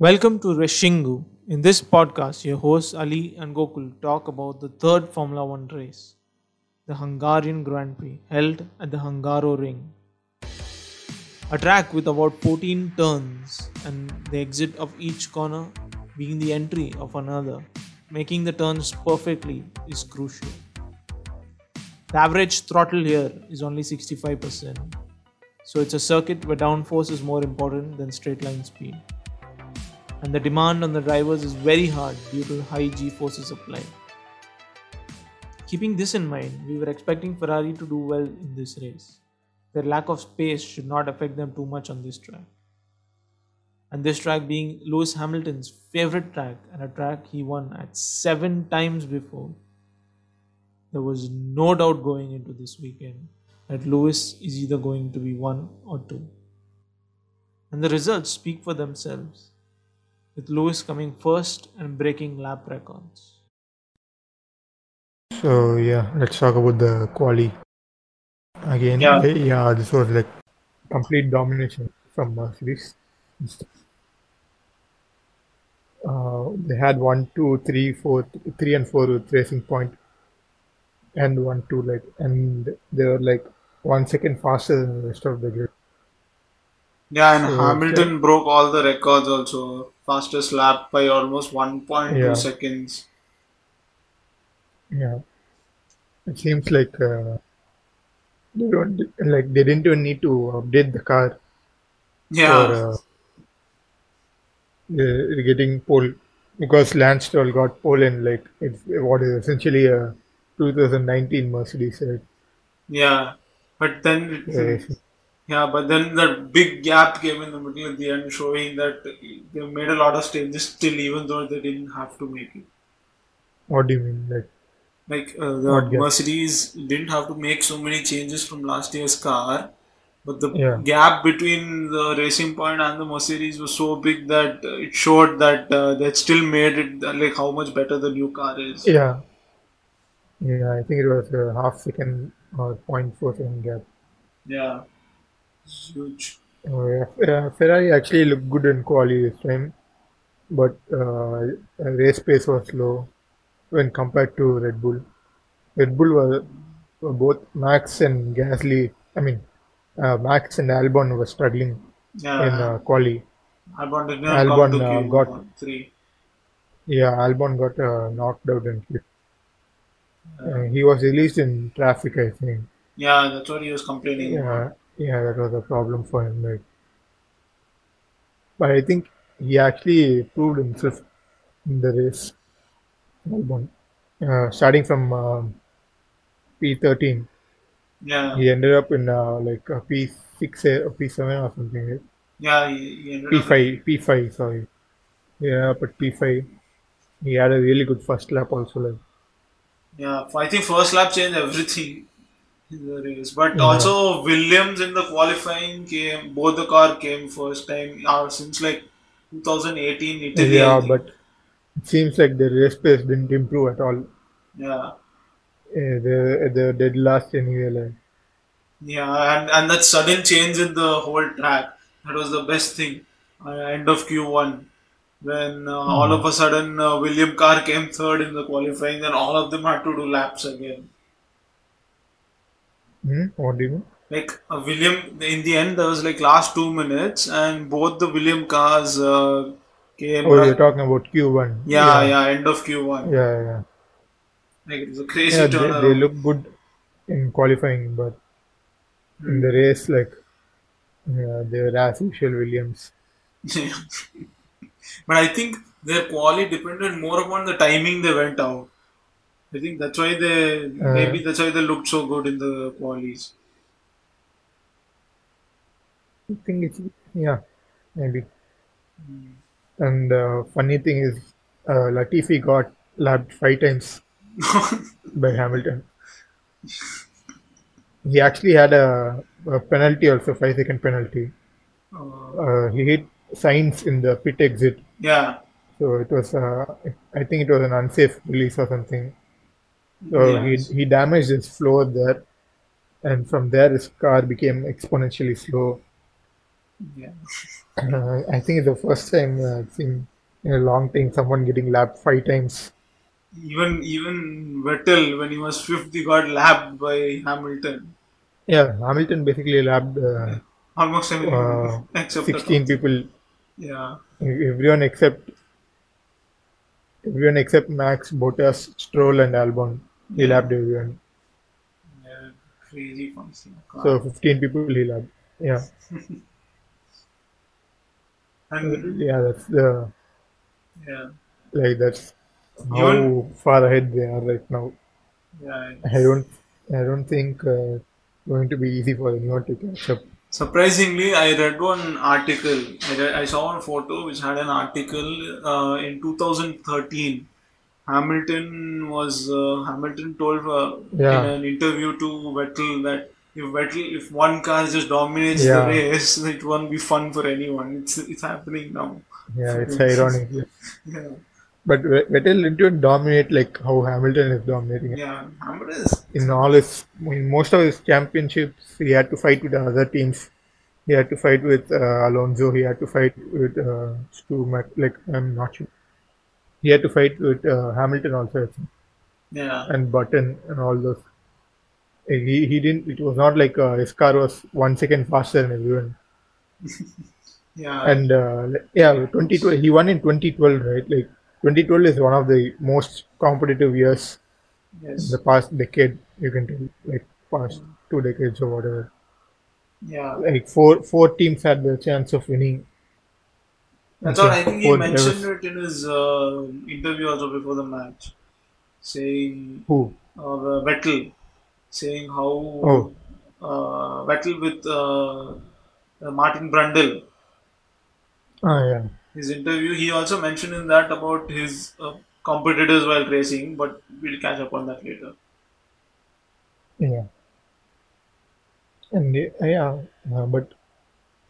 Welcome to Reshingu. In this podcast, your hosts Ali and Gokul talk about the third Formula One race, the Hungarian Grand Prix, held at the Hungaroring. A track with about 14 turns and the exit of each corner being the entry of another, making the turns perfectly is crucial. The average throttle here is only 65%, so it's a circuit where downforce is more important than straight line speed and the demand on the drivers is very hard due to high G forces applied. Keeping this in mind, we were expecting Ferrari to do well in this race. Their lack of space should not affect them too much on this track. And this track being Lewis Hamilton's favorite track and a track he won at seven times before, there was no doubt going into this weekend that Lewis is either going to be one or two. And the results speak for themselves with Lewis coming first and breaking lap records. So yeah, let's talk about the quali again. Yeah. eh, yeah, this was like complete domination from Mercedes. Uh, they had one, two, three, four, three and four with Racing Point, and one, two, like, and they were like one second faster than the rest of the grid. Yeah, and So, Hamilton broke all the records also. Fastest lap by almost 1.2 Yeah. seconds. Yeah, it seems like uh, they don't like they didn't even need to update the car Yeah. for uh, uh, getting pole because Lance Stroll got pole in like it's what is essentially a 2019 Mercedes. Right? yeah. But then, Yes. Yeah, but then that big gap came in the middle at the end, showing that they made a lot of changes still, even though they didn't have to make it. What do you mean? Like Like uh, the What gap? Mercedes didn't have to make so many changes from last year's car, but the Yeah. gap between the Racing Point and the Mercedes was so big that uh, it showed that uh, they still made it like how much better the new car is. yeah, yeah. I think it was a half second or 0.4 second gap. Yeah, it's huge. Uh, yeah, yeah, Ferrari actually looked good in quali this time, but uh, race pace was low when compared to Red Bull. Red Bull were, were both Max and Gasly. I mean, uh, Max and Albon were struggling Yeah, in uh, quali. Albon did not Albon, come to uh, Q1 got- three. Yeah, Albon got uh, knocked out in Q. Uh, he was released in traffic, I think. Yeah, that's what he was complaining about. Yeah, that was a problem for him. Like, but I think he actually proved himself in the race. Albon, uh, starting from um P13, Yeah, he ended up in uh, like a P6 or P7 or something. right? yeah, he, he ended up. P5, P5, sorry. Yeah, but P5, he had a really good first lap also. Like, Yeah, I think first lap changed everything in the race. But Yeah. also Williams in the qualifying came. Both the car came first time uh, since like 2018 Italy. Yeah, but it seems like the race pace didn't improve at all. yeah, Uh, the the dead last anyway. Like, yeah, and and that sudden change in the whole track that was the best thing. Uh, end of Q1 when uh, all Hmm. of a sudden uh, William car came third in the qualifying, and all of them had to do laps again. Hmm? What do you mean? like uh, William in the end there was like last two minutes and both the William cars uh, came Oh, you're talking about Q1. yeah, yeah end of Q1 Yeah, yeah. like it was a crazy Yeah, they, turnaround they look good in qualifying, but in the race, like, yeah, they were as usual Williams. but I think their quality depended more upon the timing they went out I think that's why they Uh, maybe that's why they looked so good in the qualies I think it's, yeah, maybe. And uh, funny thing is, uh, Latifi got lapped five times by Hamilton. He actually had a, a penalty also, five second penalty. uh, Uh, he hit signs in the pit exit, yeah so it was. Uh, I think it was an unsafe release or something. So Yes. he he damaged his floor there, and from there his car became exponentially slow. Yeah. Uh, I think it's the first time uh, I've seen in a long time someone getting lapped five times. Even even Vettel, when he was fifth, he got lapped by Hamilton. Yeah, Hamilton basically lapped uh, Almost everyone uh, except 16 people, Yeah. everyone except everyone except Max, Bottas, Stroll, and Albon. He lapped everyone. yeah. Crazy fancy. So 15 people he lapped. Yeah, and yeah, that's the yeah, like that's how far ahead they are right now. yeah. I don't, I don't think uh, going to be easy for anyone to catch up. Surprisingly, I read one article. I, read, I saw one photo which had an article uh, in 2013. Hamilton was uh, Hamilton told uh, Yeah. in an interview to Vettel that if Vettel if one car just dominates Yeah. the race, it won't be fun for anyone. It's it's happening now. Yeah, it's ironic. yeah. But Vettel didn't dominate like how Hamilton is dominating. yeah. Hamilton is In all his, in most of his championships, he had to fight with the other teams. He had to fight with uh, Alonso. He had to fight with uh, Stu. Mac- like I'm not sure. He had to fight with uh, Hamilton also, I think, yeah. and Button and all those. He he didn't. It was not like uh, his car was one second faster than everyone. Yeah, And uh, yeah, 2012. He won in 2012, right? Like 2012 is one of the most competitive years in yes, the past decade. You can tell, like past two decades or whatever. yeah. Like four four teams had the chance of winning. That's what I think he mentioned it in his uh, interview also before the match, saying Who? uh, Vettel, saying how Oh. uh, Vettel with uh, Martin Brundle. Ah, yeah. His interview, he also mentioned in that about his uh, competitors while racing, but we'll catch up on that later. Yeah. And yeah, uh, but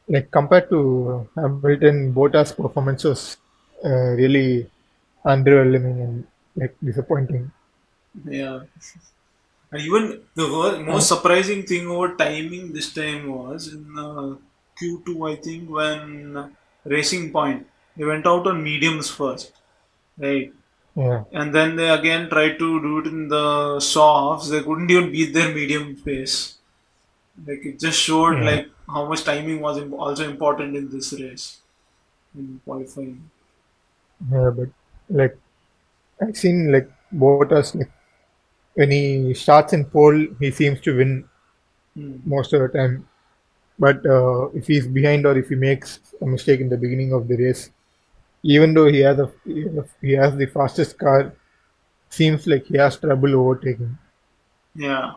like compared to Hamilton, Bottas' performance was uh, really underwhelming and like disappointing. Yeah. And even the most surprising thing over timing this time was in uh, Q2, I think, when Racing Point, they went out on mediums first, right? Yeah, And then they again tried to do it in the softs. They couldn't even beat their medium pace. Like it just showed Yeah. like how much timing was also important in this race in qualifying. yeah, but like I've seen like Bottas like when he starts in pole, he seems to win Hmm. most of the time. But uh, if he's behind or if he makes a mistake in the beginning of the race, even though he has a he has the fastest car, seems like he has trouble overtaking. Yeah,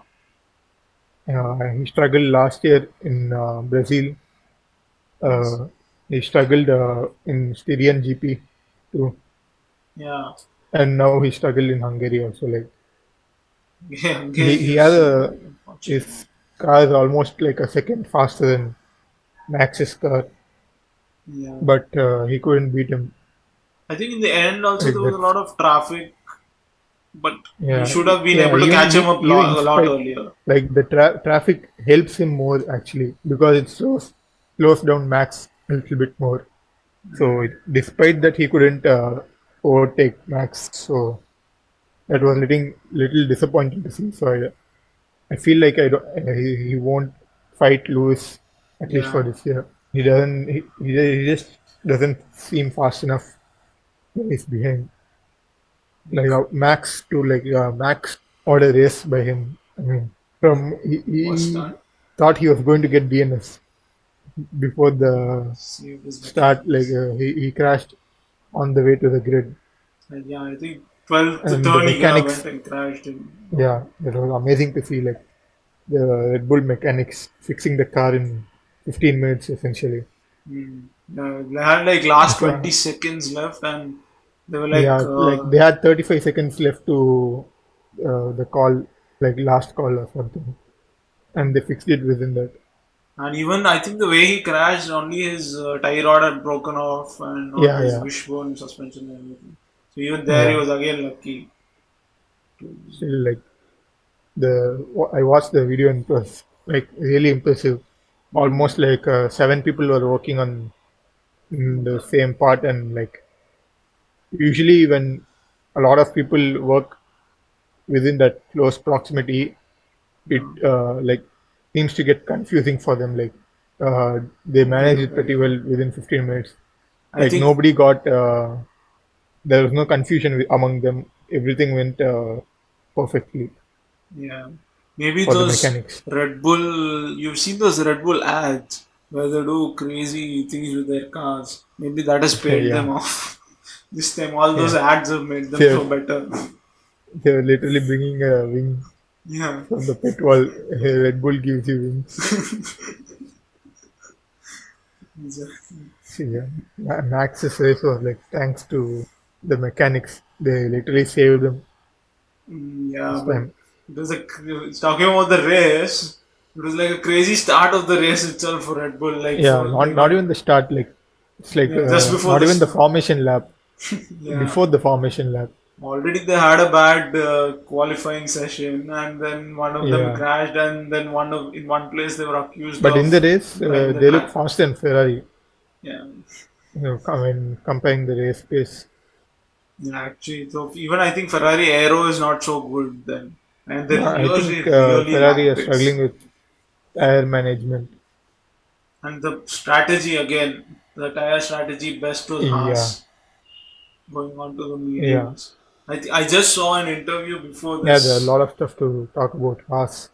he struggled last year in uh, Brazil. Uh, he struggled uh, in Styrian GP too, yeah, and now he struggled in Hungary also. Like yeah. he, he has a his car is almost like a second faster than Max's car, yeah. but uh, he couldn't beat him. I think in the end also Like there was a lot of traffic, but Yeah. should have been Yeah, able to even- catch him up lo- a lot earlier. Like the tra- traffic helps him more actually because it slows slows down Max a little bit more. So it, despite that, he couldn't uh, overtake Max. So that was little little disappointing to see. So I, I feel like I don't, uh, he, he won't fight Lewis at least for this year. He doesn't. He, he just doesn't seem fast enough he's behind. Like uh, Max to like uh, Max order race by him. I mean, from he, he thought he was going to get DNS before the start. Like uh, he, he crashed on the way to the grid. And yeah, I think 12th And the turn he kind mechanics- and crashed him. Yeah, it was amazing to see like the Red Bull mechanics fixing the car in 15 minutes essentially. Hmm. Yeah, they had like last 20 seconds left and they were like, yeah, uh, like they had 35 seconds left to uh, the call, like last call or something, and they fixed it within that. and even I think the way he crashed, only his uh, tie rod had broken off and all Yeah, his yeah. wishbone suspension and everything. So even there he was again lucky. Still, like the I watched the video and it was like really impressive almost like uh, seven people were working on the same part, and like usually when a lot of people work within that close proximity, it uh, like seems to get confusing for them. Like uh, they manage it pretty well within 15 minutes. Like think nobody got uh, there was no confusion among them. Everything went uh, perfectly yeah, maybe those. Red Bull. You've seen those Red Bull ads where they do crazy things with their cars. Maybe that has paid Yeah. them off. This time, all those ads have made them Yeah. so better. They were literally bringing a wing Yeah. from the pit wall. Hey, Red Bull gives you wings. Exactly. See, yeah. Ma- Max's race was like thanks to the mechanics. They literally saved them Mm, Yeah, this but time. it was a talking about the race. It was like a crazy start of the race itself for Red Bull. Like Yeah, not not even the start. Like it's like Yeah, uh, just before not even the formation lap. Yeah. Before the formation lap. Already they had a bad uh, qualifying session, and then one of them crashed, and then one of in one place they were accused But in the race, uh, the they look faster than Ferrari. yeah. You know, I mean, comparing the race pace. Yeah, actually, so even I think Ferrari aero is not so good then, and they I think uh, really Ferrari are struggling with tire management. And the strategy again, the tire strategy best was Yeah. Going on to the mediums. I, th- I just saw an interview before Yeah, this. there are a lot of stuff to talk about. Haas.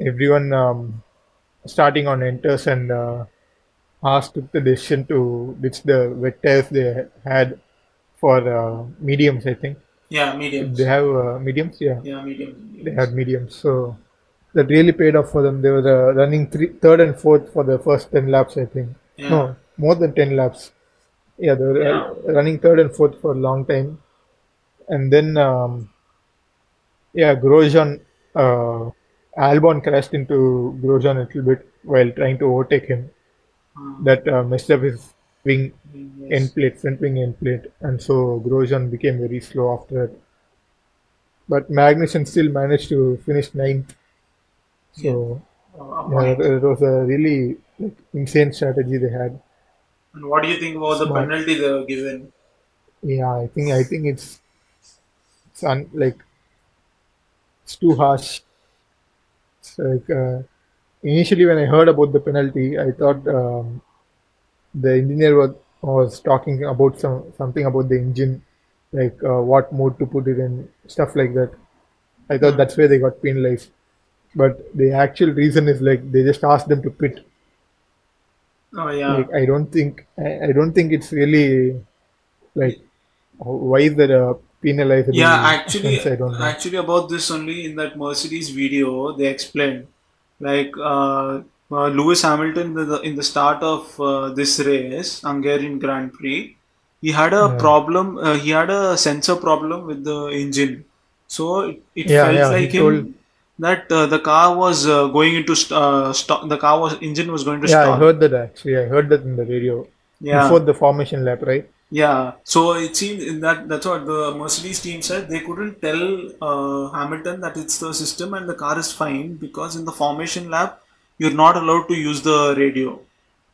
Everyone um, starting on inters and uh, Haas took the decision to ditch the wet tires they had for uh, mediums, I think. yeah, mediums. They have uh, mediums, yeah. Yeah, mediums. They had mediums, so that really paid off for them. They were uh, running three, third and fourth for the first 10 laps, I think. Yeah. No, more than 10 laps. Yeah, they were uh, running third and fourth for a long time. And then, um, yeah, Grosjean, uh, Albon crashed into Grosjean a little bit while trying to overtake him. Uh, That uh, messed up his wing yes. end plate, front wing end plate, and so Grosjean became very slow after that. But Magnussen still managed to finish ninth. So yeah, it, it was a really like, insane strategy they had. And what do you think about the Smart. penalty they were given? Yeah, I think I think it's it's un, like it's too harsh. It's like uh, initially when I heard about the penalty, I thought um, the engineer was was talking about some something about the engine, like uh, what mode to put it in, stuff like that. I thought that's where they got penalized, but the actual reason is like they just asked them to pit. Oh yeah, Like I don't think I, I don't think it's really like why is there a penalizable yeah. Actually, offense? I don't know. actually about this only in that Mercedes video they explained like uh, uh, Lewis Hamilton in the, in the start of uh, this race, Hungarian Grand Prix, he had a Yeah. problem. Uh, he had a sensor problem with the engine, so it, it Yeah, felt yeah, he like him told- that uh, the car was uh, going into st- uh, stop. The car was engine was going to Yeah. I heard that actually. I heard that in the radio Yeah. before the formation lap, right? Yeah, so it seemed in that that's what the Mercedes team said. They couldn't tell uh, Hamilton that it's the system and the car is fine because in the formation lap you're not allowed to use the radio.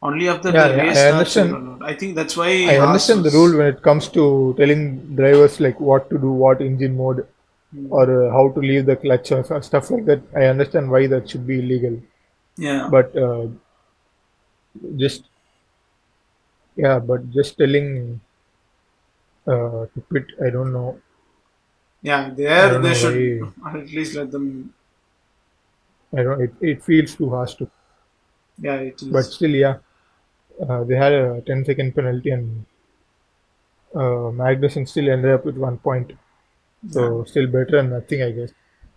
Only after Yeah, the yeah, race I understand. I think that's why. I understand the rule when it comes to telling drivers like what to do, what engine mode, or uh, how to leave the clutch or stuff like that. I understand why that should be illegal, Yeah, but uh, just yeah, but just telling uh, to pit, I don't know. yeah. There they should at least let them. I don't. It, it feels too harsh to Yeah, it is. But still, yeah, uh, they had a 10 second penalty and uh, Magnussen still ended up with one point. So still better than nothing, I guess.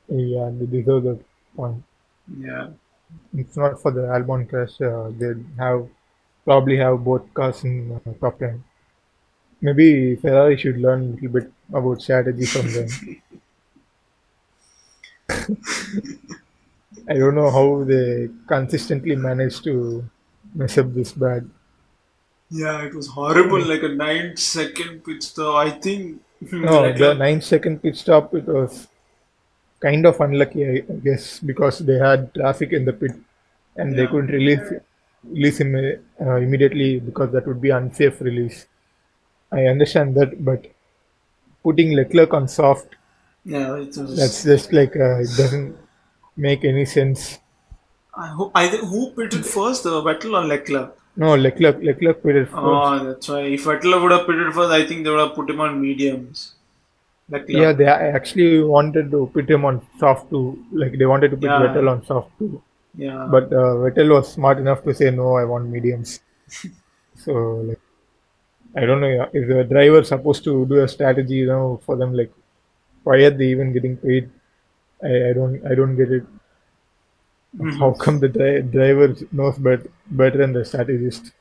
Yeah, they deserve the point. yeah, It's not for the Albon crash. Uh, they have probably have both cars in uh, top 10. Maybe Ferrari should learn a little bit about strategy from them. I don't know how they consistently manage to mess up this bad. yeah. It was horrible. Like a nine second pit stop. I think. No, the nine second pit stop, it was kind of unlucky, I guess, because they had traffic in the pit. and they couldn't release release him uh, immediately because that would be unsafe release. I understand that, but putting Leclerc on soft, Yeah, it was. that's just like uh, it doesn't make any sense. I hope. I think who pitted first, uh, Vettel or Leclerc? No, Leclerc, Leclerc pitted first. Oh, that's why. If Vettel would have pitted first, I think they would have put him on mediums. Leclerc. Yeah, they actually wanted to put him on soft too. Like they wanted to put Yeah. Vettel on soft too. Yeah. But uh, Vettel was smart enough to say no. I want mediums. so like, I don't know yeah, if the driver supposed to do a strategy, you know, for them. Like, why are they even getting paid? I, I don't I don't get it. Mhm. How come the dri- driver knows better better than the strategist?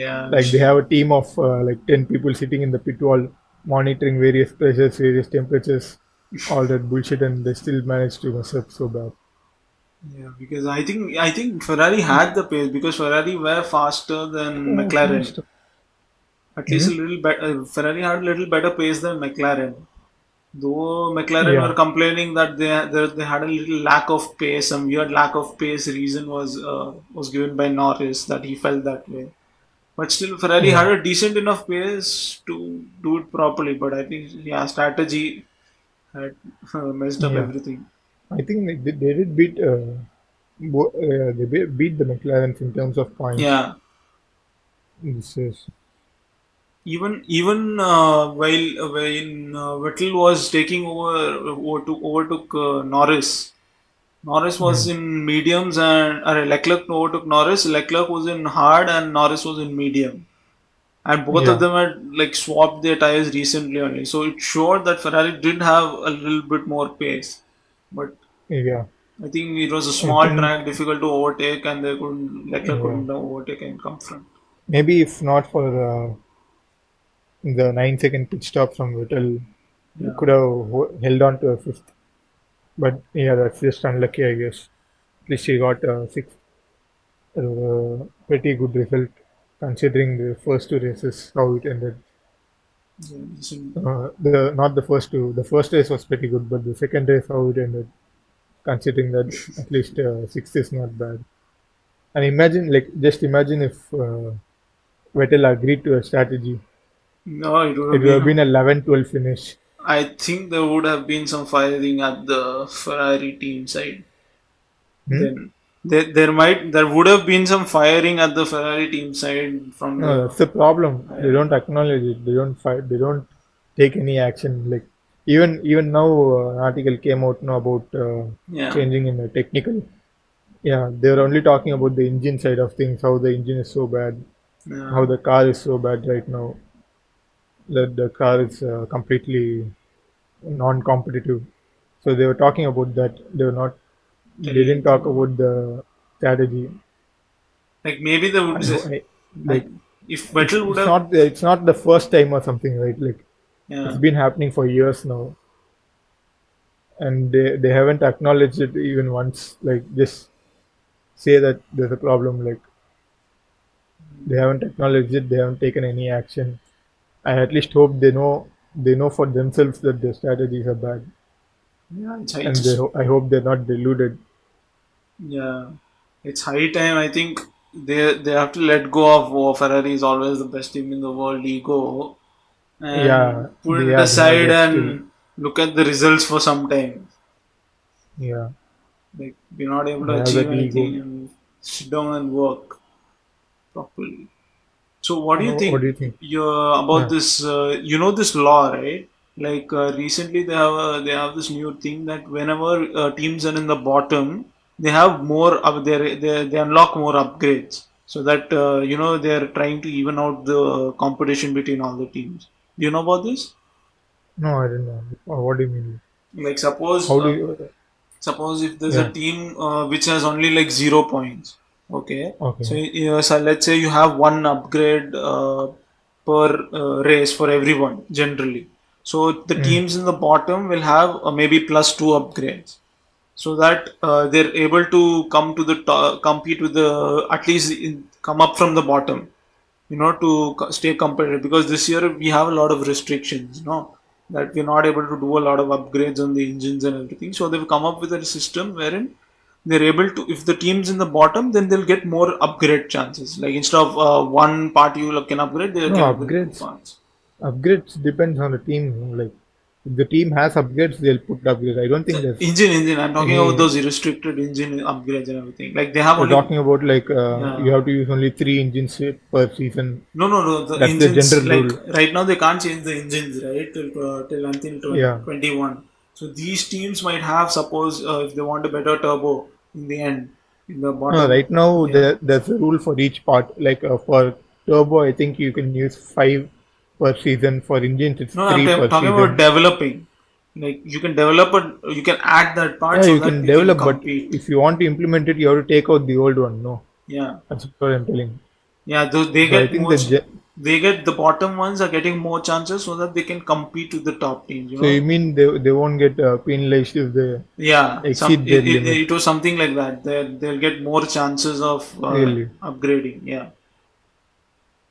yeah. Like they have a team of uh, like ten people sitting in the pit wall monitoring various pressures, various temperatures, all that bullshit, and they still manage to mess up so bad. Yeah, because I think I think Ferrari had the pace because Ferrari were faster than McLaren. At least Mm-hmm. a little better. Ferrari had a little better pace than McLaren. Though McLaren Yeah. were complaining that they, they they had a little lack of pace, some weird lack of pace reason was uh, was given by Norris that he felt that way. But still, Ferrari Yeah. had a decent enough pace to do it properly. But I think yeah, strategy had uh, messed up Yeah. everything. I think they, did- they did beat uh, bo- uh, they be- beat the McLarens in terms of points. Yeah. This is even even uh, while when uh, Vettel was taking over over to overtook uh, Norris. Norris was in mediums and uh, Leclerc overtook Norris. Leclerc was in hard and Norris was in medium. And both Yeah. of them had like swapped their tires recently only. So it showed that Ferrari did have a little bit more pace. But yeah. I think it was a small think- track, difficult to overtake, and they couldn't Leclerc Yeah. couldn't overtake and come front. Maybe if not for uh, the nine second pit stop from Vettel, Yeah. could have held on to a fifth. But yeah, that's just unlucky, I guess. At least he got a sixth. Uh, pretty good result considering the first two races how it ended. Yeah. Uh, the not the first two. The first race was pretty good, but the second race how it ended, considering that at least uh, sixth is not bad. And imagine, like, just imagine if uh, Vettel agreed to a strategy. No, it would It have would have been been a 11-12 finish. I think there would have been some firing at the Ferrari team side. Hmm? Then there, there might there would have been some firing at the Ferrari team side from No, the that's the problem. They don't acknowledge it. They don't fight. They don't take any action. Like even even now, uh, an article came out now about uh, yeah changing in the technical. Yeah, they're only talking about the engine side of things. How the engine is so bad. yeah. how the car is so bad right now that the car is uh, completely non-competitive. So they were talking about that. They were not they didn't talk about the strategy. Like maybe they would I- like if Vettel would it's have not it's not the first time or something right? Like yeah. it's been happening for years now. And they they haven't acknowledged it even once. Like just say that there's a problem like they haven't acknowledged it. They haven't taken any action i at least hope they know they know for themselves that their strategies are bad. Yeah it's, and it's they ho- i hope they're not deluded. Yeah it's high time. I think they they have to let go of oh, Ferrari is always the best team in the world ego. And Yeah, put it aside and look at the results for some time. Yeah. Like we're not able to They have achieve anything ego. and sit down and work properly. So what do you think? what do you think? You're, about Yeah. this? Uh, you know this law, right? Like uh, recently they have a, they have this new thing that whenever uh, teams are in the bottom, they have more up they they they unlock more upgrades. So that uh, you know they're trying to even out the competition between all the teams. Do you know about this? no i don't know Oh, what do you mean Like suppose how do uh, you suppose if there's Yeah. a team uh, which has only like zero points okay. Okay. So, uh, so let's say you have one upgrade uh, per uh, race for everyone generally. So the Hmm. teams in the bottom will have uh, maybe plus two upgrades. So that uh, they're able to come to the top, compete with the at least in, come up from the bottom you know to stay competitive. Because this year we have a lot of restrictions you know that we're not able to do a lot of upgrades on the engines and everything. So they've come up with a system wherein they're able to if the team's in the bottom then they'll get more upgrade chances like instead of uh, one part you can upgrade they'll No, can upgrade upgrades. Upgrades depends on the team. Like if the team has upgrades, they'll put upgrades. I don't think there's. engine engine i'm talking Any- about those restricted engine upgrades and everything like they have We're only talking about like uh, Yeah. you have to use only three engines per season. no no no the That's the engines general like rule. right now they can't change the engines right till uh, till until tw- Yeah. 21 so these teams might have suppose uh, if they want a better turbo in the end in the bottom No, right now Yeah. there, there's a rule for each part. Like uh, for turbo, I think you can use five per season. For engines, it's no i'm per talking season. about developing like you can develop a you can add that part yeah, so you can develop, but if you want to implement it, you have to take out the old one. No, yeah that's what I'm telling. yeah those, they So I get think more the ge- they get the bottom ones are getting more chances so that they can compete with the top teams you so know you mean they they won't get uh, penalized if they yeah exceed some, their it, it, limit. it was something like that they they'll get more chances of uh, Really? upgrading yeah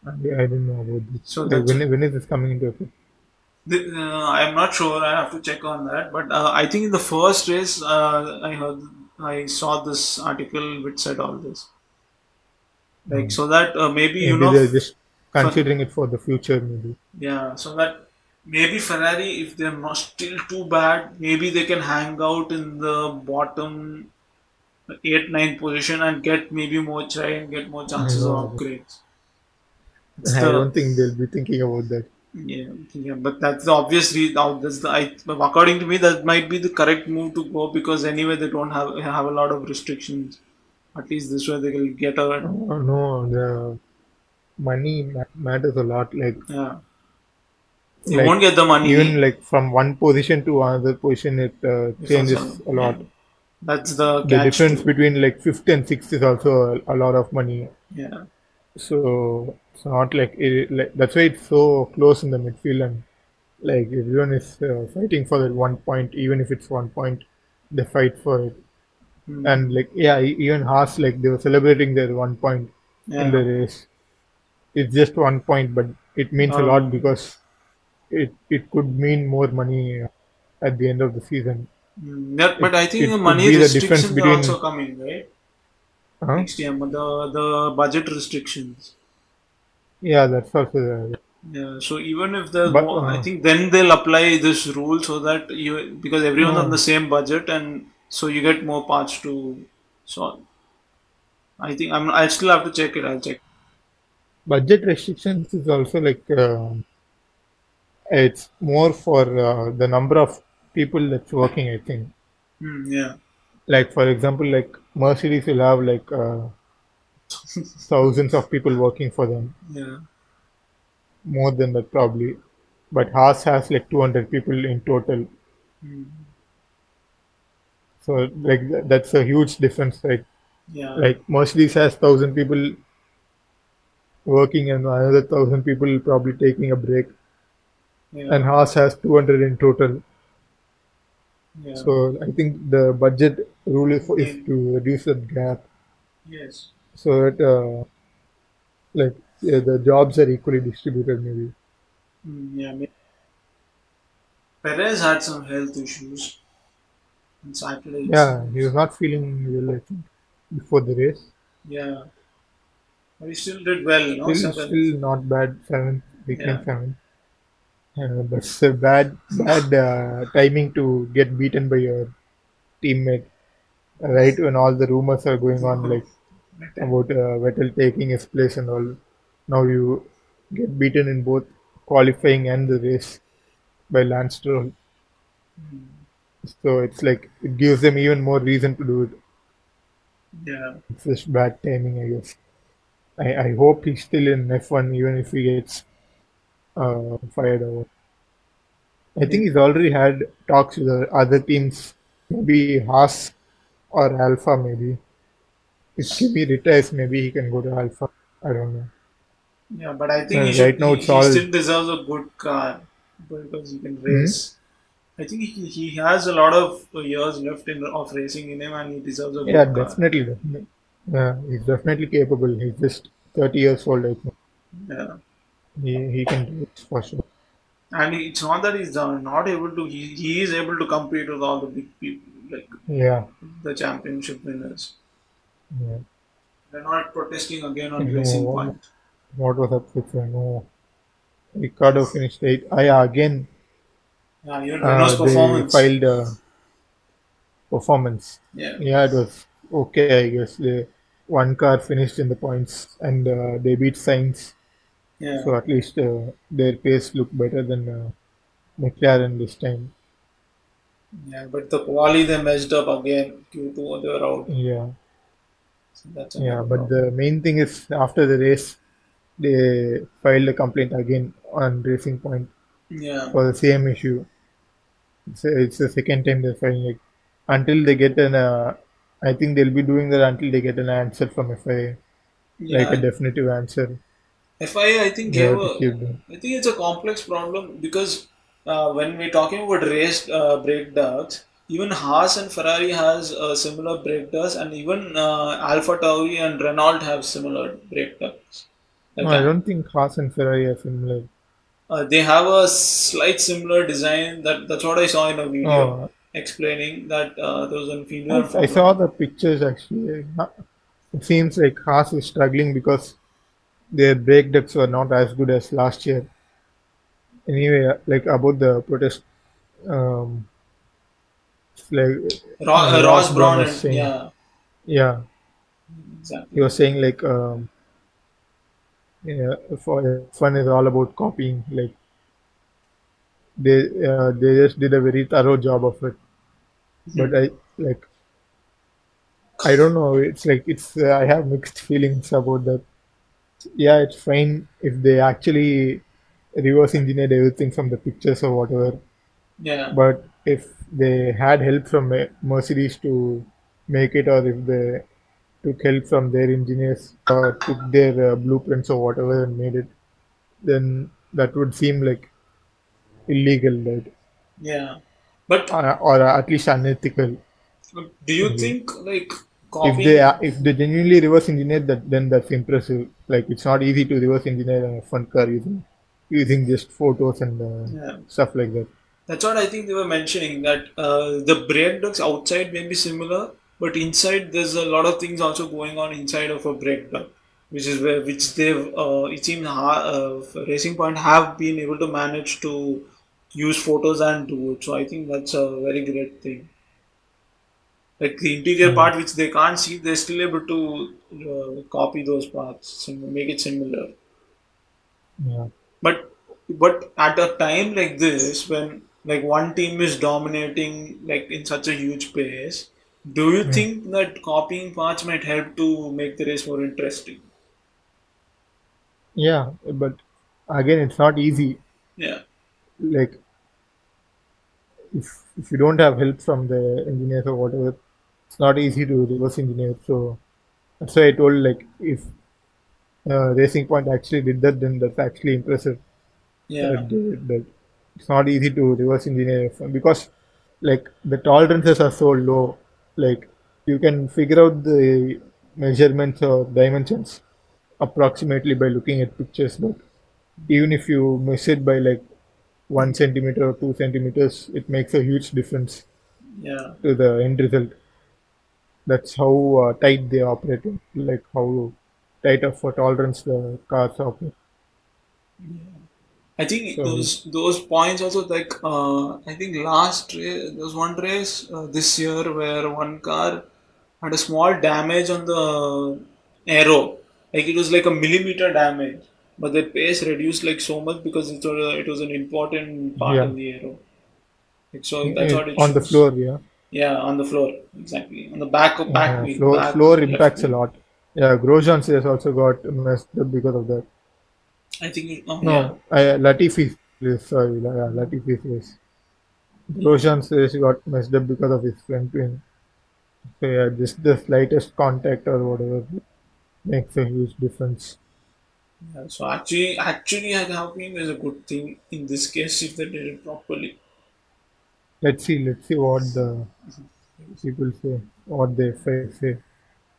I, I don't know about this. So Like, when when is this coming into effect? The, uh, I'm not sure. I have to check on that. But uh, I think in the first race, uh, I heard, I saw this article which said all this. Like so that uh, maybe you know, considering it for the future. Maybe. yeah. So that maybe Ferrari, if they're not still too bad, maybe they can hang out in the bottom eight nine position and get maybe more try and get more chances of upgrades. It's I the- don't think they'll be thinking about that. Yeah, yeah, but that's the obvious re- now That's the I, according to me, that might be the correct move to go because anyway they don't have have a lot of restrictions. At least this way they will get a Oh, no, the money matters a lot. Like yeah. They Like, won't get the money. even like from one position to another position, it uh, changes also- a lot. yeah. That's the The difference too. between like fifth and sixth is also a, a lot of money. Yeah, So it's not like, it, like that's why it's so close in the midfield and like everyone is uh, fighting for that one point, even if it's one point, they fight for it. Hmm. And like yeah, even Haas like they were celebrating their one point yeah. in the race. It's just one point, but it means a Um, lot because it it could mean more money at the end of the season. That, but I think the money be the restrictions are between- also coming, right? Huh? Next year, the the budget restrictions. Yeah, that's also there. Yeah, so even if there's But, more, I uh, think then they'll apply this rule so that you because everyone's on Uh. the same budget and so you get more parts to so I think I'm I still have to check it. I'll check. Budget restrictions is also like uh, it's more for uh, the number of people that's working. I think. Hmm, yeah, Like for example, like Mercedes will have like uh, thousands of people working for them, yeah, more than that probably. But Haas has like 200 people in total. Hmm, So like th- that's a huge difference, right? yeah, Like Mercedes has thousand people working and another thousand people probably taking a break, yeah, and Haas has 200 in total. yeah. So I think the budget rule is, is to reduce that gap yes, so that uh, like yeah, the jobs are equally distributed maybe. Hmm, yeah. may- Perez had some health issues Saturday. Yeah, he was not feeling well I think before the race. yeah, but he still did well. Know, Still, still not bad. Seventh, weekend Yeah. seventh. Uh, that's a bad, bad uh, timing to get beaten by your teammate. Right when all the rumors are going on, like about uh, Vettel taking his place and all. Now you get beaten in both qualifying and the race by Lance Stroll. So it's like it gives them even more reason to do it. yeah, It's just bad timing, I guess. I, I hope he's still in F1 even if he gets uh, fired over. I think he's already had talks with other teams, maybe Haas or Alfa, maybe. If Kimi retires, maybe he can go to Alfa. I don't know. yeah. But I think Uh, he, should, right now he, it's he all- still deserves a good car because he can race. I think he, he has a lot of years left in of racing in him, and he deserves a good Yeah, car. definitely. definitely. Yeah, he's definitely capable. He's just 30 years old, I think. Yeah. He, he can do it for sure. And it's not that he's uh, not able to. He, he is able to compete with all the big people, like Yeah. the championship winners. yeah. They're not protesting again on No. Racing Point. What was up with uh, no? Ricciardo finished eight. Ah, yeah, again, Yeah, even uh, performance. filed uh, performance. Yeah, Yeah, it was okay, I guess. They, one car finished in the points and uh, they beat Sainz. yeah, So at least uh, their pace looked better than uh, McLaren this time. yeah. But the quali they messed up again. Q2 they were out. Yeah, So that's yeah. But problem. the main thing is after the race, they filed a complaint again on Racing Point yeah, for the same issue. It's, it's the second time they're filing it. Until they get an, uh, I think they'll be doing that until they get an answer from FIA, like a definitive answer. FIA, I think They gave a. I think it's a complex problem because uh, when we're talking about race uh, brake ducts, even Haas and Ferrari has uh, similar brake ducts, and even uh, AlphaTauri and Renault have similar brake ducts. Like, No, I don't think Haas and Ferrari are similar. uh, they have a slight similar design. That that's what I saw in a video Oh, explaining that uh, there was a female. I, I saw the pictures actually. It seems like Haas is struggling because their brake ducts were not as good as last year. Anyway, like about the protest, um, like Ro- uh, uh, Ross Ross Brawn Brawn and was saying, yeah, yeah, exactly. he was saying like, um, yeah, F1 is all about copying. Like they uh, they just did a very thorough job of it. But I like I don't know. It's like it's uh, I have mixed feelings about that. Yeah, it's fine if they actually reverse engineered everything from the pictures or whatever. Yeah, But if they had help from Mercedes to make it, or if they took help from their engineers or took their uh, blueprints or whatever and made it, then that would seem like illegal, right? yeah. But Uh, or at least unethical. do you Mhm. think like if they are, if they genuinely reverse engineer that then that's impressive like it's not easy to reverse engineer a F1 car using using just photos and uh, Yeah. stuff like that That's what I think they were mentioning that uh, the brake ducts outside may be similar, but inside there's a lot of things also going on inside of a brake duct, which is where which they've uh, it seems ha- uh, Racing Point have been able to manage to use photos and do it. So I think that's a very great thing. Like the interior part which they can't see, they're still able to uh, copy those parts, sim- make it similar. yeah But but at a time like this, when like one team is dominating like in such a huge pace, do you Hmm. think that copying parts might help to make the race more interesting? Yeah but again it's not easy. Yeah, like if if you don't have help from the engineers or whatever it's not easy to reverse engineer. So that's why i told like if uh, racing point actually did that then that's actually impressive. Yeah, that they- that. It's not easy to reverse engineer because like the tolerances are so low. Like you can figure out the measurements or dimensions approximately by looking at pictures but even if you miss it by like one centimeter or two centimeters it makes a huge difference yeah, to the end result. That's how uh, tight they operate like how tight of a tolerance the cars operate. I think So- those those points also like uh, I think last race there was one race uh, this year where one car had a small damage on the aero, like it was like a millimeter damage, but the pace reduced like so much because it was a, it was an important part Yeah. of the aero. Like, so that's what it on the floor yeah Yeah, on the floor exactly on the back of back wheel. floor, back floor impacts a lot. Yeah, Grosjean has also got messed up because of that. I think it, oh, No, yeah. I, Latifi, race, sorry, yeah, Latifi's race. Grosjean's race got messed up because of his front wing. So yeah, just the slightest contact or whatever makes a huge difference. Yeah, so actually, actually, I think is a good thing in this case if they did it properly. Let's see, let's see what the people say, what they say. say.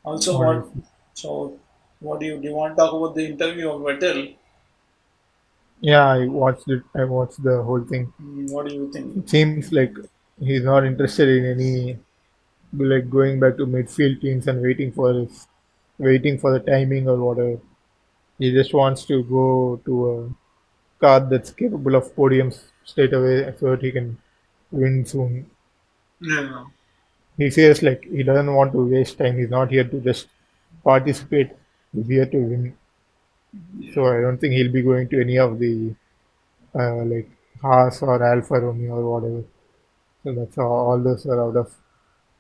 Also, What what? So, what do you do? You want to talk about the interview of Vettel? Yeah, I watched it. I watched the whole thing. Mm, What do you think? It seems like he's not interested in any like going back to midfield teams and waiting for his, waiting for the timing or whatever. He just wants to go to a car that's capable of podiums straight away so that he can win soon. Yeah. He says like he doesn't want to waste time. He's not here to just participate. He's here to win. So I don't think he'll be going to any of the uh, like Haas or Alfa Romeo or whatever. So that's all, all those are out of.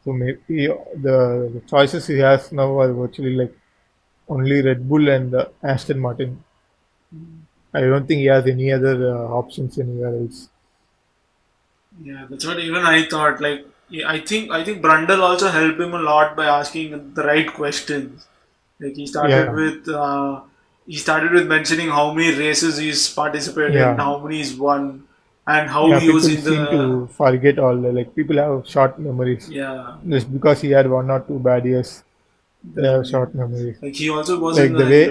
So maybe the, the choices he has now are virtually like only Red Bull and uh, Aston Martin. I don't think he has any other uh, options anywhere else. Yeah, that's what even I thought. Like, I think I think Brundle also helped him a lot by asking the right questions. Like he started Yeah. with uh, he started with mentioning how many races he's participated Yeah. in, how many he's won, and how yeah, he people was in seem the to forget all the like people have short memories. yeah. Just because he had one or two bad years, they have short memories. Like he also was Like in the the, way-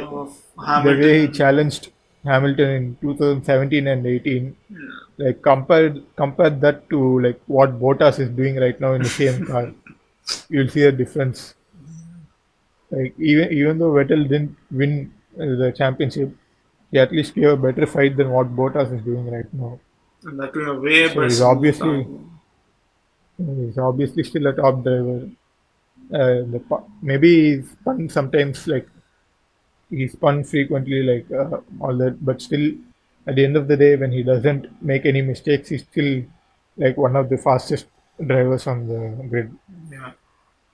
The way he challenged Hamilton in 2017 and 18, Yeah. like compared compare that to like what Bottas is doing right now in the same car, you'll see a difference. Like even even though Vettel didn't win uh, the championship, he at least gave a better fight than what Bottas is doing right now. That in a way So better he's obviously- He's obviously still a top driver. Uh, the, maybe he's spun sometimes like he spun frequently like uh, all that, but still at the end of the day, when he doesn't make any mistakes, he's still like one of the fastest drivers on the grid. Yeah,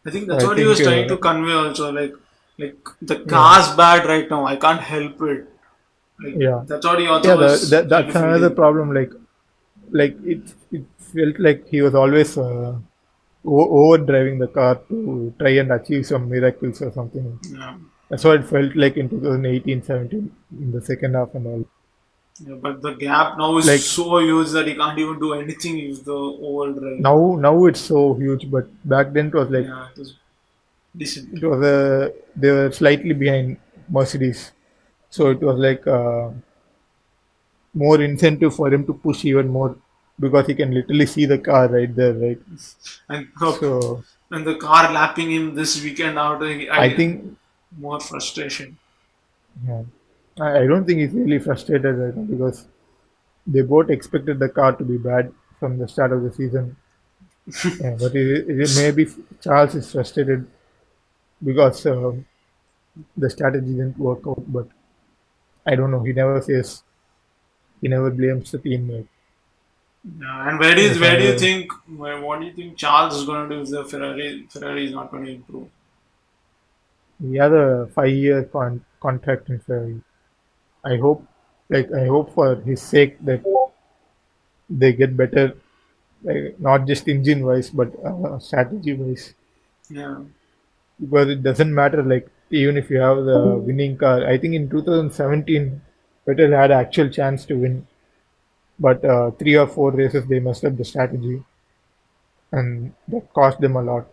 I think that's I what he was trying uh, to convey also. Like, like the car's bad right now. I can't help it. Like, Yeah. that's what he also Yeah, the, that, that's another problem. Like, like it it felt like he was always uh, over driving the car to try and achieve some miracles or something. Yeah. That's what it felt like in 2018 17 in the second half and all. yeah, but the gap now is Like- so huge that he can't even do anything with the overdrive. Now, now it's so huge, but back then it was like yeah, it was decent. it was a they were slightly behind Mercedes, so it was like uh, more incentive for him to push even more because he can literally see the car right there, right? And So and the car lapping him this weekend out. I, I think more frustration. yeah, I, I don't think he's really frustrated right now because they both expected the car to be bad from the start of the season. yeah, but it, it maybe Charles is frustrated because uh, the strategy didn't work out. But I don't know. He never says. He never blames the team. Like, Yeah, and where do you, where do you think where, what do you think Charles is going to do if the Ferrari Ferrari is not going to improve? he has a five-year con- contract in Ferrari. I hope, like, I hope for his sake that they get better, like, not just engine-wise but uh, strategy-wise. Yeah, because it doesn't matter like even if you have the winning car i think in 2017 vettel had actual chance to win but uh, three or four races they messed up the strategy and that cost them a lot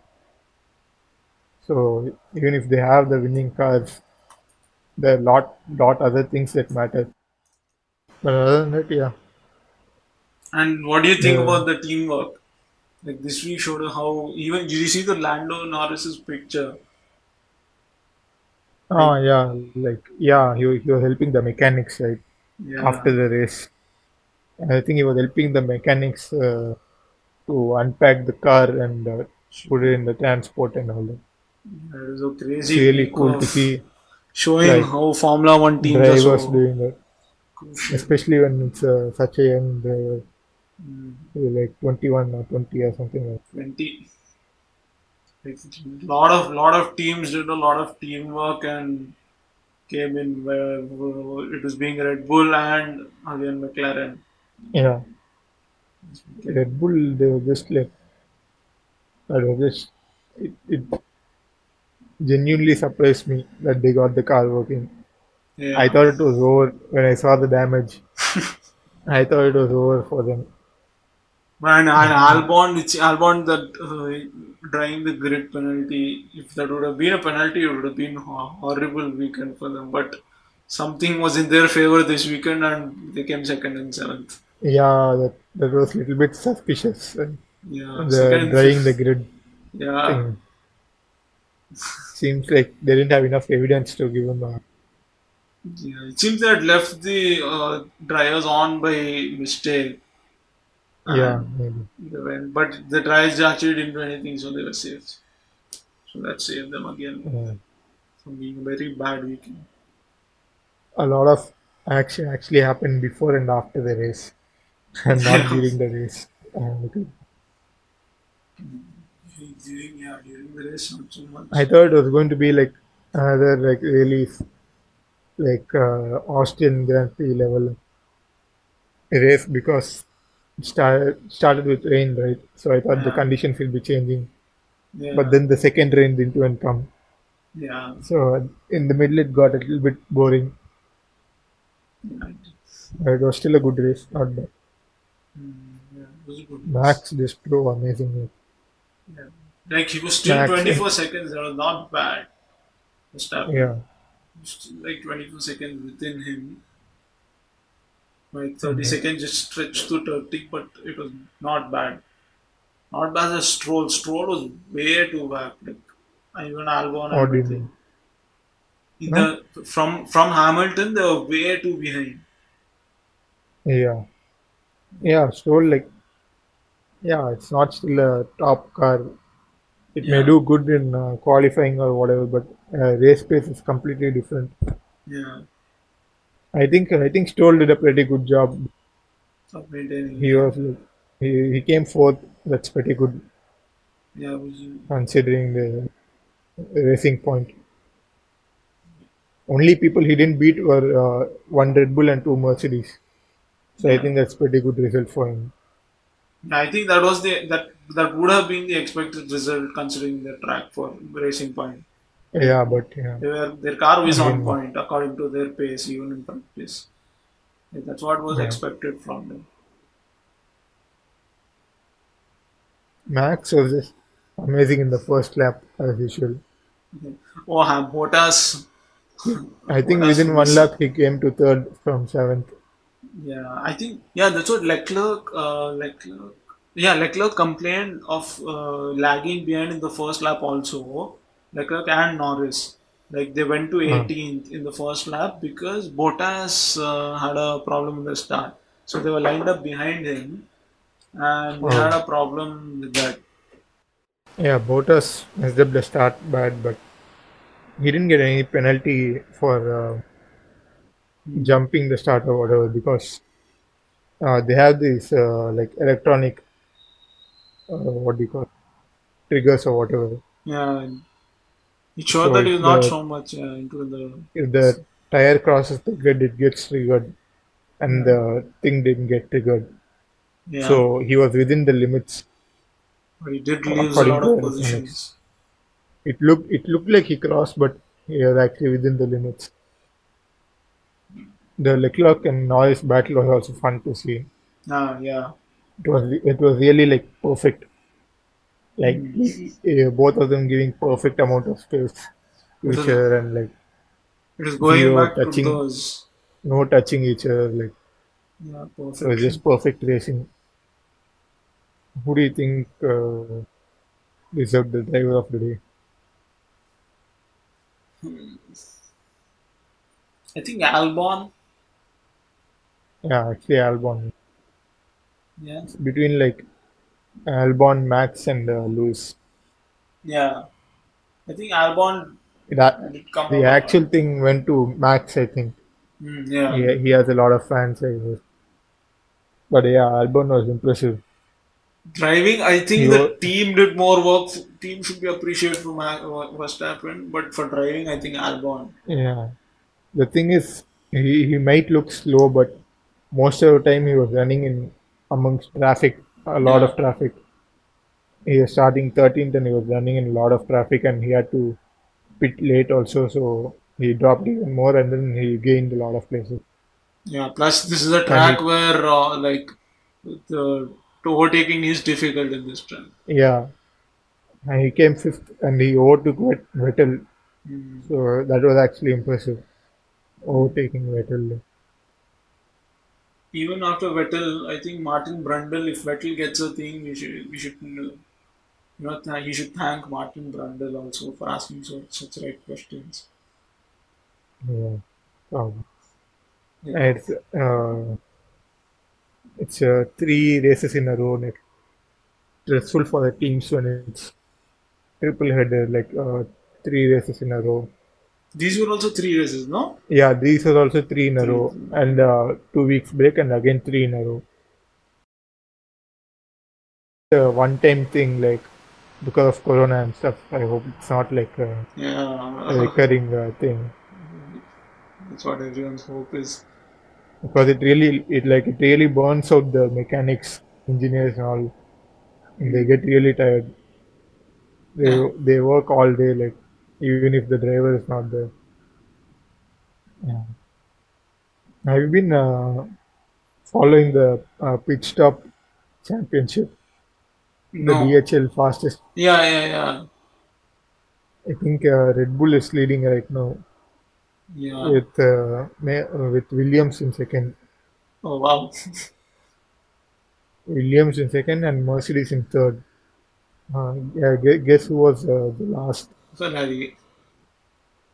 so even if they have the winning cars there are lot lot other things that matter but other than that yeah and what do you think Yeah. about the teamwork? Like this week showed how even did you see the Lando Norris's picture? Oh yeah like yeah he, he was helping the mechanics right Yeah, after the race. I think he was helping the mechanics uh, to unpack the car and uh, put it in the transport and all that. it was a It's crazy. really cool to see showing like, how Formula One teams are so doing that, especially when it's uh, such a young driver, Mm, like 21 or 20 or something like Twenty. Like, lot of lot of teams did a lot of teamwork and came in where it was being Red Bull and again McLaren. Yeah. Red Bull, they were just like, I don't know, just, it, it genuinely surprised me that they got the car working. Yeah. I thought it was over when I saw the damage. I thought it was over for them. And, and Albon, it's Albon that uh, drawing the grid penalty. If that would have been a penalty, it would have been a horrible weekend for them. But something was in their favor this weekend, and they came second and seventh. Yeah, that, that was a little bit suspicious. Yeah, The drying the grid. Yeah. thing. Seems like they didn't have enough evidence to give him a. Yeah, it seems they had left the uh, dryers on by mistake. Yeah, maybe. they went, but the dryers actually didn't do anything, so they were saved. So that saved them again Yeah. from being a very bad weekend. A lot of action actually happened before and after the race, and not during the race. It- During, yeah, during the race, not so much. I thought it was going to be like another like really like uh, Austrian Grand Prix level race because started started with rain, right? So I thought the Yeah. conditions will be changing, yeah, but then the second rain didn't even come. yeah, So in the middle, it got a little bit boring. yeah, But it was still a good race, not bad. Mm, yeah, it was a good race. Max just drove amazingly. Yeah. Like he was still Max- 24 seconds. That was not bad. Verstappen. Yeah, Still like 24 seconds within him. Like 30 Mhm. seconds just stretched to 30, but it was not bad. Not bad as Stroll. Stroll was way too back. Like I even Albon and What do you everything. In the, from from Hamilton, they were way too behind. yeah, yeah. Stroll like, yeah, it's not still a top car. It may do good in uh, qualifying or whatever, but uh, race pace is completely different. Yeah, I think I think Stroll did a pretty good job. of maintaining. He was he, he came fourth. That's pretty good Yeah, was, considering the racing point. Only people he didn't beat were uh, one Red Bull and two Mercedes. So I think that's pretty good result for him. I think that was the that that would have been the expected result considering the track for Racing Point. Yeah, but yeah, They were, their car was on point according to their pace, even in practice. That's what was Yeah. expected from them. Max was just amazing in the first lap as usual. Oh, Ham Bottas. I think Bottas within one lap he came to third from seventh. Yeah, I think yeah, that's what Leclerc. Uh, Leclerc. Yeah, Leclerc complained of uh, lagging behind in the first lap also. Leclerc and Norris. Like they went to 18th in the first lap because Bottas uh, had a problem in the start. So they were lined up behind him and they Oh. had a problem with that. Yeah, Bottas messed up the start bad, but he didn't get any penalty for uh, jumping the start or whatever because uh, they have these uh, like electronic uh, what do you call it? triggers or whatever. Yeah, it showed So that he was if not the- so much uh, into the. If the tire crosses the grid, it gets triggered, and the thing didn't get triggered. Yeah, So he was within the limits. but he did lose a lot of positions. It looked it looked like he crossed, but he was actually within the limits. The Leclerc and Norris battle was also fun to see. Ah, yeah. It was it was really like perfect. Like eh, both of them giving perfect amount of space to each other and like It is going Zero back touching. to those. no touching each other. Like Yeah, perfect. just perfect racing. Who do you think uh, deserved the driver of the day? I think Albon. Yeah, actually Albon. Yeah, Between like Albon, Max, and uh, Lewis. yeah. I think Albon It, did come the actual thing went to Max, I think. Mm, yeah. He, he has a lot of fans, I guess. But yeah, Albon was impressive. Driving, I think You the were- team did more work. Team should be appreciated for Verstappen, but for driving, I think Albon. Yeah. The thing is, he, he might look slow, but most of the time he was running in amongst traffic, a lot Yeah. of traffic. He was starting 13th and he was running in a lot of traffic and he had to pit late also, so he dropped even more and then he gained a lot of places. Yeah. Plus, this is a track where uh, like the overtaking is difficult in this track. Yeah. And he came fifth and he overtook Vet- Vettel, Mm. so that was actually impressive. Overtaking Vettel. Even after Vettel, I think Martin Brundle, if Vettel gets a thing, we should we should You know, th- he should thank Martin Brundle also for asking so, such right questions. Yeah. Um, Yeah. it's uh, it's uh, three races in a row. Like stressful for the teams when it's triple header, like uh, three races in a row. These were also three races, no? Yeah, these are also three in a Three, row, and uh, two weeks break, and again three in a row. A one-time thing, like because of Corona and stuff. I hope it's not like a, a recurring uh, thing. That's what everyone's hope is. because it really it like it really burns out the mechanics engineers and all and they get really tired they Yeah. they work all day like even if the driver is not there yeah have you been uh, following the uh, pit stop championship the dhl fastest Yeah, yeah, yeah. i think uh, red bull is leading right now Yeah. with uh, May- uh, with williams in second Oh, wow. Williams in second and Mercedes in third. Uh, yeah, guess who was uh, the last? Ferrari.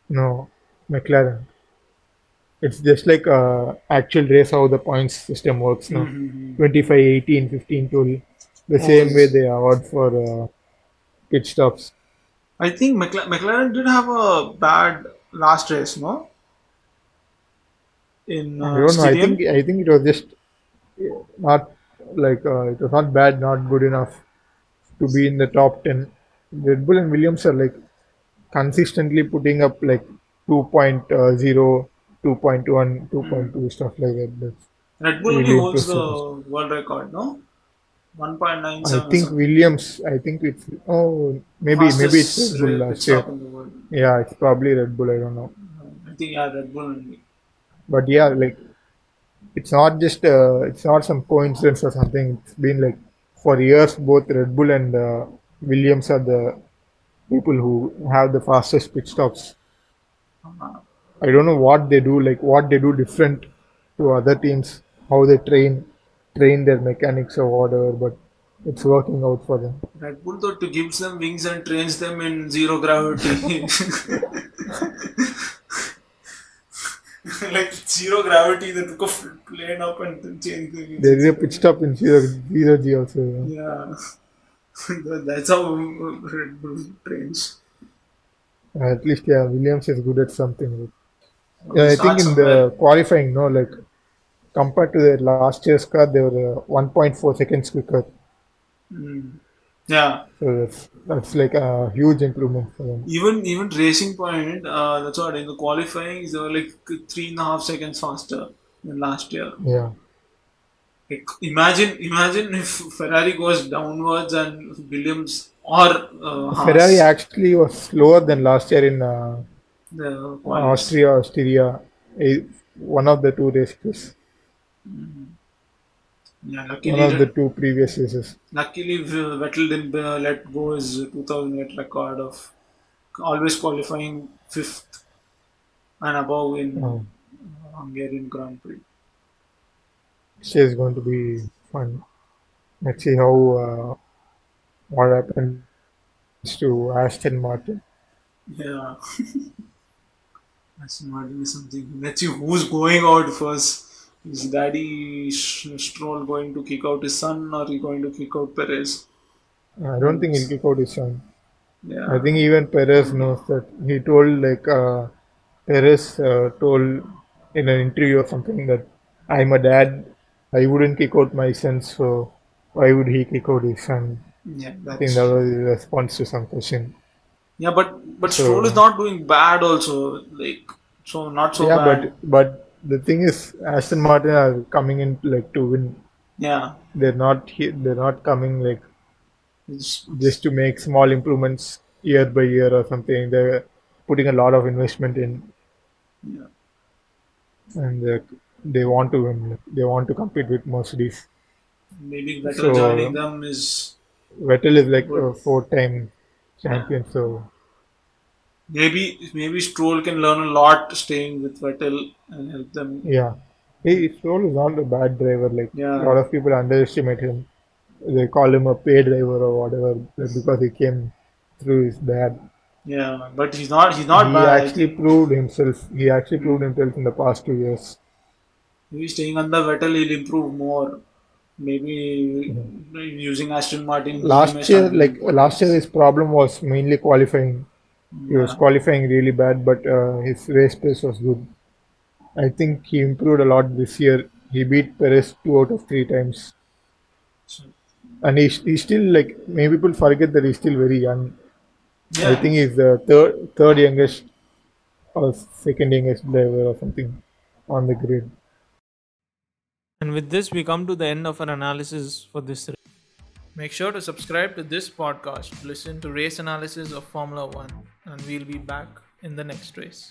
No, McLaren. It's just like uh, actual race how the points system works now. Mhm. 25, 18, 15, 12. The Oh, same way they award for uh, pit stops. I think McLaren, McLaren did have a bad last race, no? In I uh, don't know. I think I think it was just uh, not like uh, it was not bad, not good enough to be in the top ten. Red Bull and Williams are like consistently putting up like uh, 2.0, 2.1, 2.2 stuff like that. That's, Red Bull only really holds the world record, no? 1.97. I think Williams. I think it's oh maybe maybe it's Red Bull last year. stop in the world. Yeah, it's probably Red Bull. I don't know. I think yeah, Red Bull only. But yeah, like it's not just uh, it's not some coincidence or something. It's been like for years both Red Bull and uh, Williams are the people who have the fastest pit stops. I don't know what they do, like what they do different to other teams, how they train train their mechanics or whatever, but it's working out for them. Red Bull thought to gives them wings and trains them in zero gravity. like zero gravity, they took a plane up and changed the. There is a pit stop in zero, zero G also. Yeah. That's how Red Bull trains. At least yeah, Williams is good at something. Yeah, I think in the qualifying, no, like compared to their last year's car, they were uh, 1.4 seconds quicker. Mm. Yeah. So that's that's like a huge improvement for them. Even even Racing Point, uh, that's what in the qualifying they were like three and a half seconds faster than last year. Yeah, imagine imagine if Ferrari goes downwards and Williams or uh, Ferrari actually was slower than last year in uh, the. Austria, Austria, one of the two races, Yeah, one luckily, of the two previous races. luckily Vettel didn't uh, let go his 2008 record of always qualifying fifth and above in Oh, Hungarian Grand Prix. Is going to be fun. Let's see how uh, what happens to Aston Martin. Yeah. Aston Martin is something. Let's see who's going out first. Is Daddy Stroll going to kick out his son or he going to kick out Perez? I don't think he'll kick out his son. Yeah. I think even Perez knows that. He told like uh, Perez uh, told in an interview or something that I'm a dad. I wouldn't kick out my son, so why would he kick out his son? yeah, I think that was his response to some question. yeah, but but So- Stroll is not doing bad also. Like so, not so yeah, bad. but but the thing is, Aston Martin are coming in like to win. yeah, They're not he- they're not coming like it's, just to make small improvements year by year or something. They're putting a lot of investment in. yeah. and uh, they want to win. They want to compete with Mercedes. maybe Vettel So- joining them is Vettel is like a four-time champion, so maybe maybe Stroll can learn a lot staying with Vettel and help them. yeah. He Stroll is not a bad driver. Like Yeah. a lot of people underestimate him. they call him a pay driver or whatever because he came through his dad. Yeah, but he's not. He's not he bad. actually proved himself. He actually proved himself in the past two years. Maybe staying under Vettel, he'll improve more. Maybe using Aston Martin. Last year, like last year, his problem was mainly qualifying. He was qualifying really bad, but uh, his race pace was good. I think he improved a lot this year. He beat Perez two out of three times, and he's, he's still like maybe people forget that he's still very young. I think he's the third third youngest or second youngest driver or something on the grid. And with this, we come to the end of our analysis for this race. Make sure to subscribe to this podcast to listen to race analysis of Formula One, and we'll be back in the next race.